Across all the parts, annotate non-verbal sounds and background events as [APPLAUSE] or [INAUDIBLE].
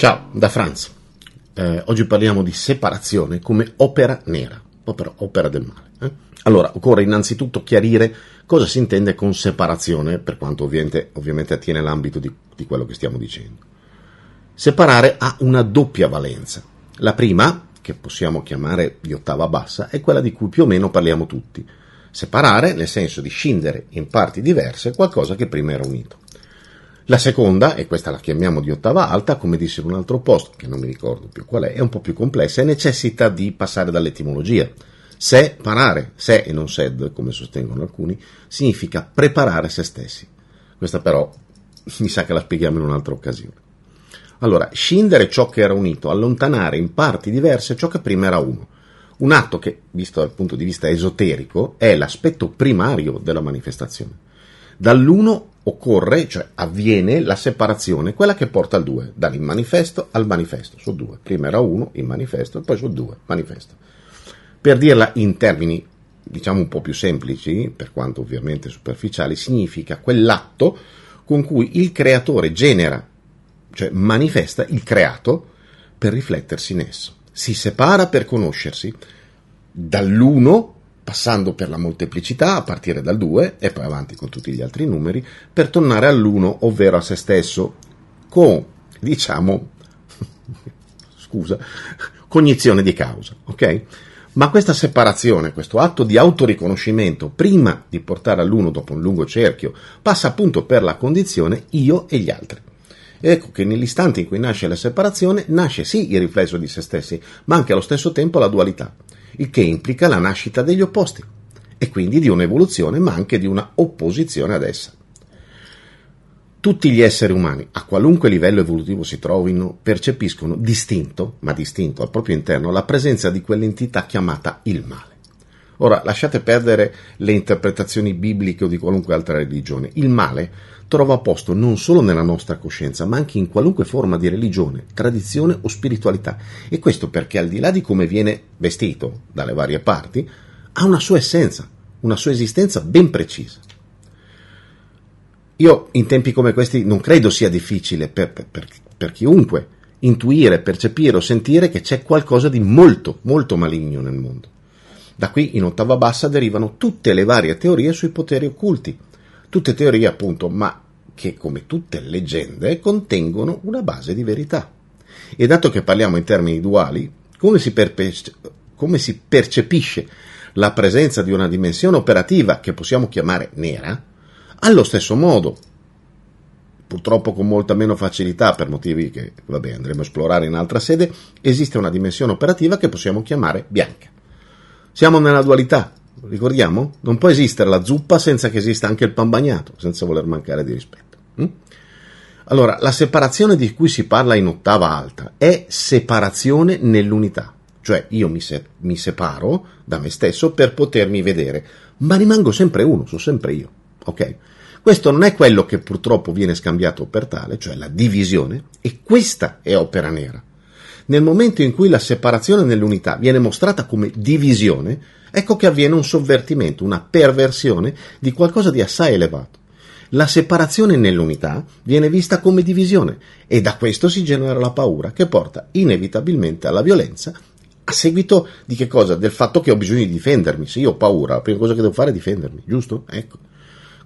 Ciao, da Franz. Eh, oggi parliamo di separazione come opera nera, opera, opera del male. Eh? Allora, occorre innanzitutto chiarire cosa si intende con separazione, per quanto ovviamente, ovviamente attiene l'ambito di, di quello che stiamo dicendo. Separare ha una doppia valenza. La prima, che possiamo chiamare di ottava bassa, è quella di cui più o meno parliamo tutti. Separare nel senso di scindere in parti diverse qualcosa che prima era unito. La seconda, e questa la chiamiamo di ottava alta, come disse in un altro post, che non mi ricordo più qual è, è un po' più complessa e necessita di passare dall'etimologia. Separare, se e non sed, come sostengono alcuni, significa preparare se stessi. Questa però [LAUGHS] mi sa che la spieghiamo in un'altra occasione. Allora, scindere ciò che era unito, allontanare in parti diverse ciò che prima era uno. Un atto che, visto dal punto di vista esoterico, è l'aspetto primario della manifestazione. Dall'uno occorre, cioè avviene la separazione, quella che porta al due, dall'immanifesto al manifesto, su due. Prima era uno, il manifesto, poi su due, manifesto. Per dirla in termini, diciamo un po' più semplici, per quanto ovviamente superficiali, significa quell'atto con cui il creatore genera cioè manifesta il creato per riflettersi in esso. Si separa per conoscersi dall'uno, passando per la molteplicità a partire dal 2 e poi avanti con tutti gli altri numeri, per tornare all'uno, ovvero a se stesso, con, diciamo, [LAUGHS] scusa, cognizione di causa, ok? Ma questa separazione, questo atto di autoriconoscimento, prima di portare all'uno dopo un lungo cerchio, passa appunto per la condizione io e gli altri. Ecco che nell'istante in cui nasce la separazione, nasce sì il riflesso di se stessi, ma anche allo stesso tempo la dualità, il che implica la nascita degli opposti, e quindi di un'evoluzione, ma anche di una opposizione ad essa. Tutti gli esseri umani, a qualunque livello evolutivo si trovino, percepiscono distinto, ma distinto al proprio interno, la presenza di quell'entità chiamata il male. Ora, lasciate perdere le interpretazioni bibliche o di qualunque altra religione. Il male trova posto non solo nella nostra coscienza, ma anche in qualunque forma di religione, tradizione o spiritualità. E questo perché al di là di come viene vestito dalle varie parti, ha una sua essenza, una sua esistenza ben precisa. Io in tempi come questi non credo sia difficile per, per, per chiunque intuire, percepire o sentire che c'è qualcosa di molto, molto maligno nel mondo. Da qui in ottava bassa derivano tutte le varie teorie sui poteri occulti, tutte teorie appunto, ma che come tutte leggende contengono una base di verità. E dato che parliamo in termini duali, come si, perpe- come si percepisce la presenza di una dimensione operativa che possiamo chiamare nera, allo stesso modo, purtroppo con molta meno facilità per motivi che vabbè, andremo a esplorare in altra sede, esiste una dimensione operativa che possiamo chiamare bianca. Siamo nella dualità, ricordiamo? Non può esistere la zuppa senza che esista anche il pan bagnato, senza voler mancare di rispetto. Hm? Allora, la separazione di cui si parla in ottava alta è separazione nell'unità, cioè io mi, se- mi separo da me stesso per potermi vedere, ma rimango sempre uno, sono sempre io. Ok? Questo non è quello che purtroppo viene scambiato per tale, cioè la divisione, e questa è opera nera. Nel momento in cui la separazione nell'unità viene mostrata come divisione, ecco che avviene un sovvertimento, una perversione di qualcosa di assai elevato. La separazione nell'unità viene vista come divisione e da questo si genera la paura che porta inevitabilmente alla violenza a seguito di che cosa? Del fatto che ho bisogno di difendermi. Se io ho paura, la prima cosa che devo fare è difendermi, giusto? Ecco.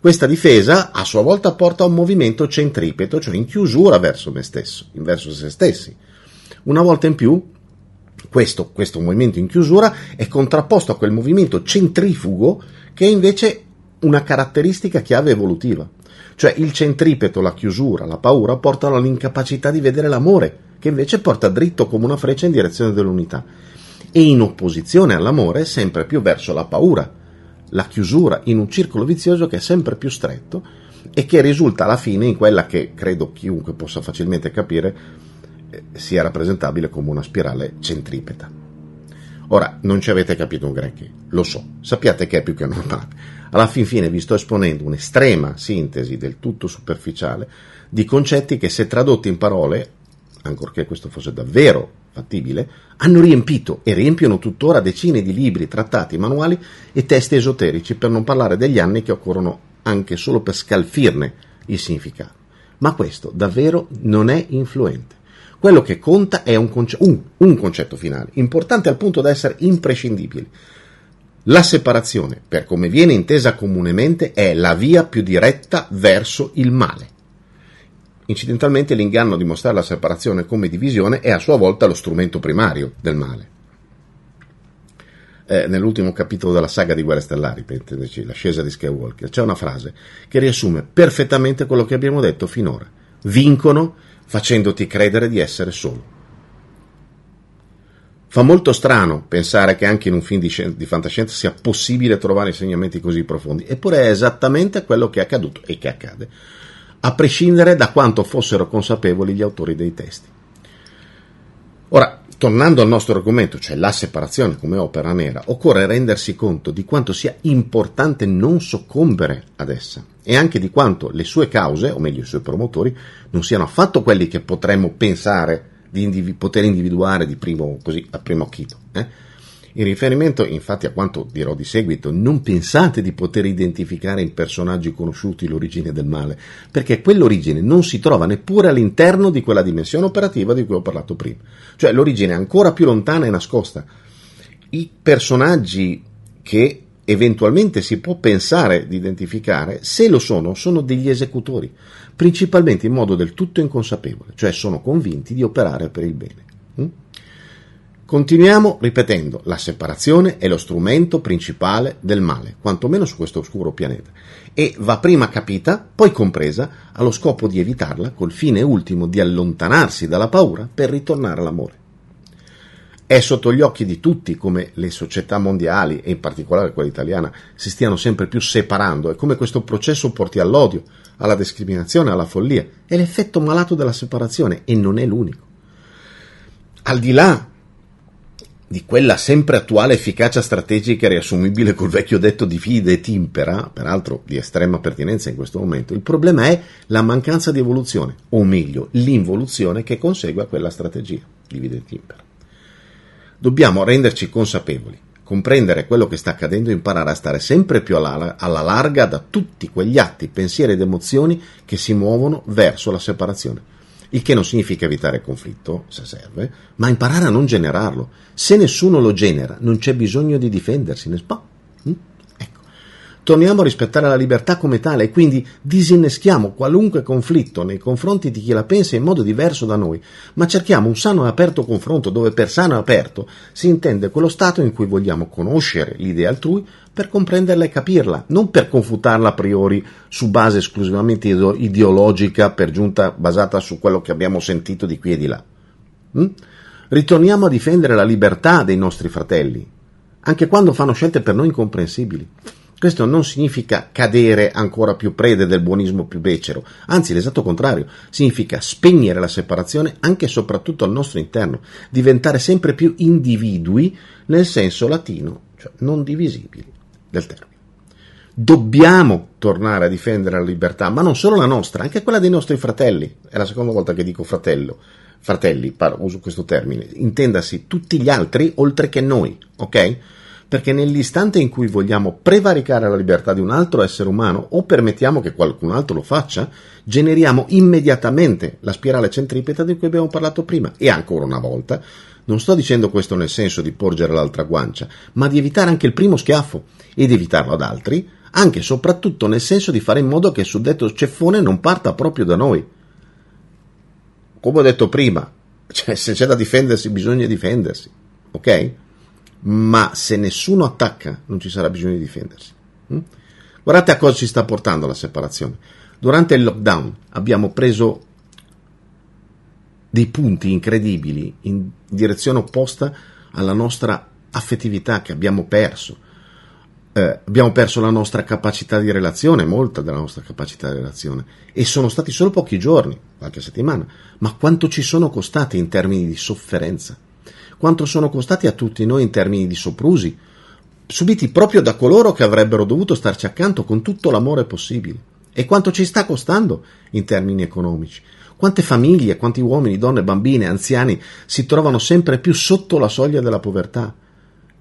Questa difesa a sua volta porta a un movimento centripeto, cioè in chiusura verso me stesso, verso se stessi. Una volta in più, questo, questo movimento in chiusura è contrapposto a quel movimento centrifugo che è invece una caratteristica chiave evolutiva. Cioè il centripeto, la chiusura, la paura portano all'incapacità di vedere l'amore, che invece porta dritto come una freccia in direzione dell'unità. E in opposizione all'amore sempre più verso la paura, la chiusura in un circolo vizioso che è sempre più stretto e che risulta alla fine in quella che credo chiunque possa facilmente capire sia rappresentabile come una spirale centripeta. Ora, non ci avete capito un granché, lo so, sappiate che è più che normale. Alla fin fine vi sto esponendo un'estrema sintesi del tutto superficiale di concetti che se tradotti in parole, ancorché questo fosse davvero fattibile, hanno riempito e riempiono tuttora decine di libri, trattati, manuali e testi esoterici, per non parlare degli anni che occorrono anche solo per scalfirne il significato. Ma questo davvero non è influente. Quello che conta è un, conce- un, un concetto finale, importante al punto da essere imprescindibile. La separazione, per come viene intesa comunemente, è la via più diretta verso il male. Incidentalmente l'inganno di mostrare la separazione come divisione è a sua volta lo strumento primario del male. Eh, nell'ultimo capitolo della saga di Guerre Stellari, per intenderci, l'ascesa di Skywalker, c'è una frase che riassume perfettamente quello che abbiamo detto finora. Vincono facendoti credere di essere solo. Fa molto strano pensare che anche in un film di, scien- di, fantascienza sia possibile trovare insegnamenti così profondi, eppure è esattamente quello che è accaduto e che accade, a prescindere da quanto fossero consapevoli gli autori dei testi. Ora, tornando al nostro argomento, cioè la separazione come opera nera, occorre rendersi conto di quanto sia importante non soccombere ad essa e anche di quanto le sue cause, o meglio i suoi promotori, non siano affatto quelli che potremmo pensare di individu- poter individuare di primo, così, a primo occhio. Eh? In riferimento infatti a quanto dirò di seguito, non pensate di poter identificare in personaggi conosciuti l'origine del male, perché quell'origine non si trova neppure all'interno di quella dimensione operativa di cui ho parlato prima. Cioè l'origine è ancora più lontana e nascosta. I personaggi che eventualmente si può pensare di identificare, se lo sono, sono degli esecutori, principalmente in modo del tutto inconsapevole, cioè sono convinti di operare per il bene. Continuiamo ripetendo, la separazione è lo strumento principale del male, quantomeno su questo oscuro pianeta, e va prima capita, poi compresa, allo scopo di evitarla, col fine ultimo di allontanarsi dalla paura per ritornare all'amore. È sotto gli occhi di tutti come le società mondiali, e in particolare quella italiana, si stiano sempre più separando e come questo processo porti all'odio, alla discriminazione, alla follia. È l'effetto malato della separazione e non è l'unico. Al di là di quella sempre attuale efficacia strategica riassumibile col vecchio detto di fide e timpera, peraltro di estrema pertinenza in questo momento, il problema è la mancanza di evoluzione, o meglio, l'involuzione che consegue a quella strategia, divide e timpera. Dobbiamo renderci consapevoli, comprendere quello che sta accadendo e imparare a stare sempre più alla, alla larga da tutti quegli atti, pensieri ed emozioni che si muovono verso la separazione. Il che non significa evitare conflitto, se serve, ma imparare a non generarlo. Se nessuno lo genera, non c'è bisogno di difendersi, ne spa? Torniamo a rispettare la libertà come tale e quindi disinneschiamo qualunque conflitto nei confronti di chi la pensa in modo diverso da noi, ma cerchiamo un sano e aperto confronto dove per sano e aperto si intende quello stato in cui vogliamo conoscere l'idea altrui per comprenderla e capirla, non per confutarla a priori su base esclusivamente ideologica, per giunta basata su quello che abbiamo sentito di qui e di là. Mm? Ritorniamo a difendere la libertà dei nostri fratelli, anche quando fanno scelte per noi incomprensibili. Questo non significa cadere ancora più prede del buonismo più becero, anzi l'esatto contrario, significa spegnere la separazione anche e soprattutto al nostro interno, diventare sempre più individui nel senso latino, cioè non divisibili del termine. Dobbiamo tornare a difendere la libertà, ma non solo la nostra, anche quella dei nostri fratelli. È la seconda volta che dico fratello, fratelli, parlo, uso questo termine, intendasi tutti gli altri oltre che noi, ok? Perché nell'istante in cui vogliamo prevaricare la libertà di un altro essere umano o permettiamo che qualcun altro lo faccia, generiamo immediatamente la spirale centripeta di cui abbiamo parlato prima. E ancora una volta, non sto dicendo questo nel senso di porgere l'altra guancia, ma di evitare anche il primo schiaffo e di evitarlo ad altri, anche e soprattutto nel senso di fare in modo che il suddetto ceffone non parta proprio da noi. Come ho detto prima, [LAUGHS] cioè, se c'è da difendersi bisogna difendersi, ok? Ma se nessuno attacca non ci sarà bisogno di difendersi. Mm? Guardate a cosa ci sta portando la separazione. Durante il lockdown abbiamo preso dei punti incredibili in direzione opposta alla nostra affettività che abbiamo perso. Eh, abbiamo perso la nostra capacità di relazione, molta della nostra capacità di relazione, e sono stati solo pochi giorni, qualche settimana, ma quanto ci sono costati in termini di sofferenza quanto sono costati a tutti noi in termini di soprusi, subiti proprio da coloro che avrebbero dovuto starci accanto con tutto l'amore possibile, e quanto ci sta costando in termini economici. Quante famiglie, quanti uomini, donne, bambine, anziani si trovano sempre più sotto la soglia della povertà?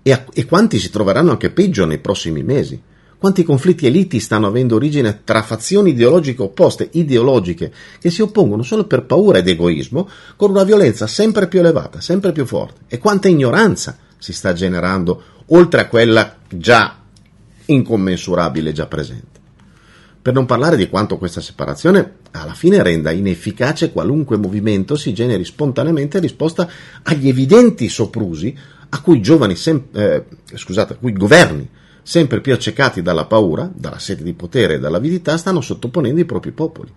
E, a, e quanti si troveranno anche peggio nei prossimi mesi Quanti conflitti e liti stanno avendo origine tra fazioni ideologiche opposte, ideologiche, che si oppongono solo per paura ed egoismo, con una violenza sempre più elevata, sempre più forte. E quanta ignoranza si sta generando, oltre a quella già incommensurabile, già presente. Per non parlare di quanto questa separazione alla fine renda inefficace qualunque movimento si generi spontaneamente in risposta agli evidenti soprusi a cui, sem- eh, scusate, a cui governi sempre più accecati dalla paura, dalla sete di potere e dall'avidità stanno sottoponendo i propri popoli.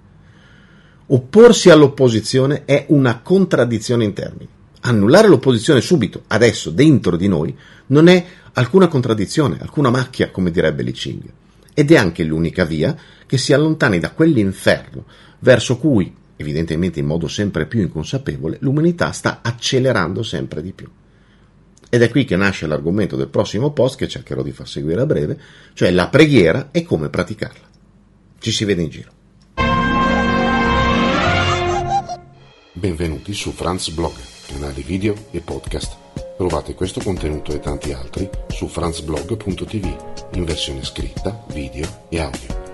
Opporsi all'opposizione è una contraddizione in termini. Annullare l'opposizione subito, adesso, dentro di noi, non è alcuna contraddizione, alcuna macchia, come direbbe Li Ching. Ed è anche l'unica via che si allontani da quell'inferno verso cui, evidentemente in modo sempre più inconsapevole, l'umanità sta accelerando sempre di più. Ed è qui che nasce l'argomento del prossimo post che cercherò di far seguire a breve, cioè la preghiera e come praticarla. Ci si vede in giro. Benvenuti su Franz Blog, canale video e podcast. Trovate questo contenuto e tanti altri su franzblog.tv in versione scritta, video e audio